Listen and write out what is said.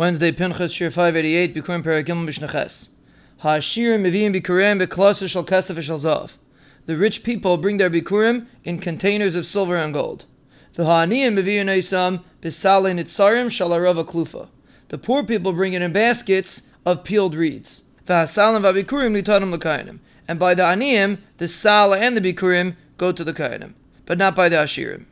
Wednesday, Pinchas, Shir 588, Bikurim Paragim Bishnaches. Ha'ashirim Mivim Bikurim Beklasu Shal Kesef Shal Zav. The rich people bring their Bikurim in containers of silver and gold. The Ha'aniyim Mivim Neisam Bisale Nitzarim Shal Arava Klufa. The poor people bring it in baskets of peeled reeds. The Vabikurim Litanim Lakainim. And by the Aniyim, the Sala and the Bikurim go to the kayanim, but not by the Ashirim.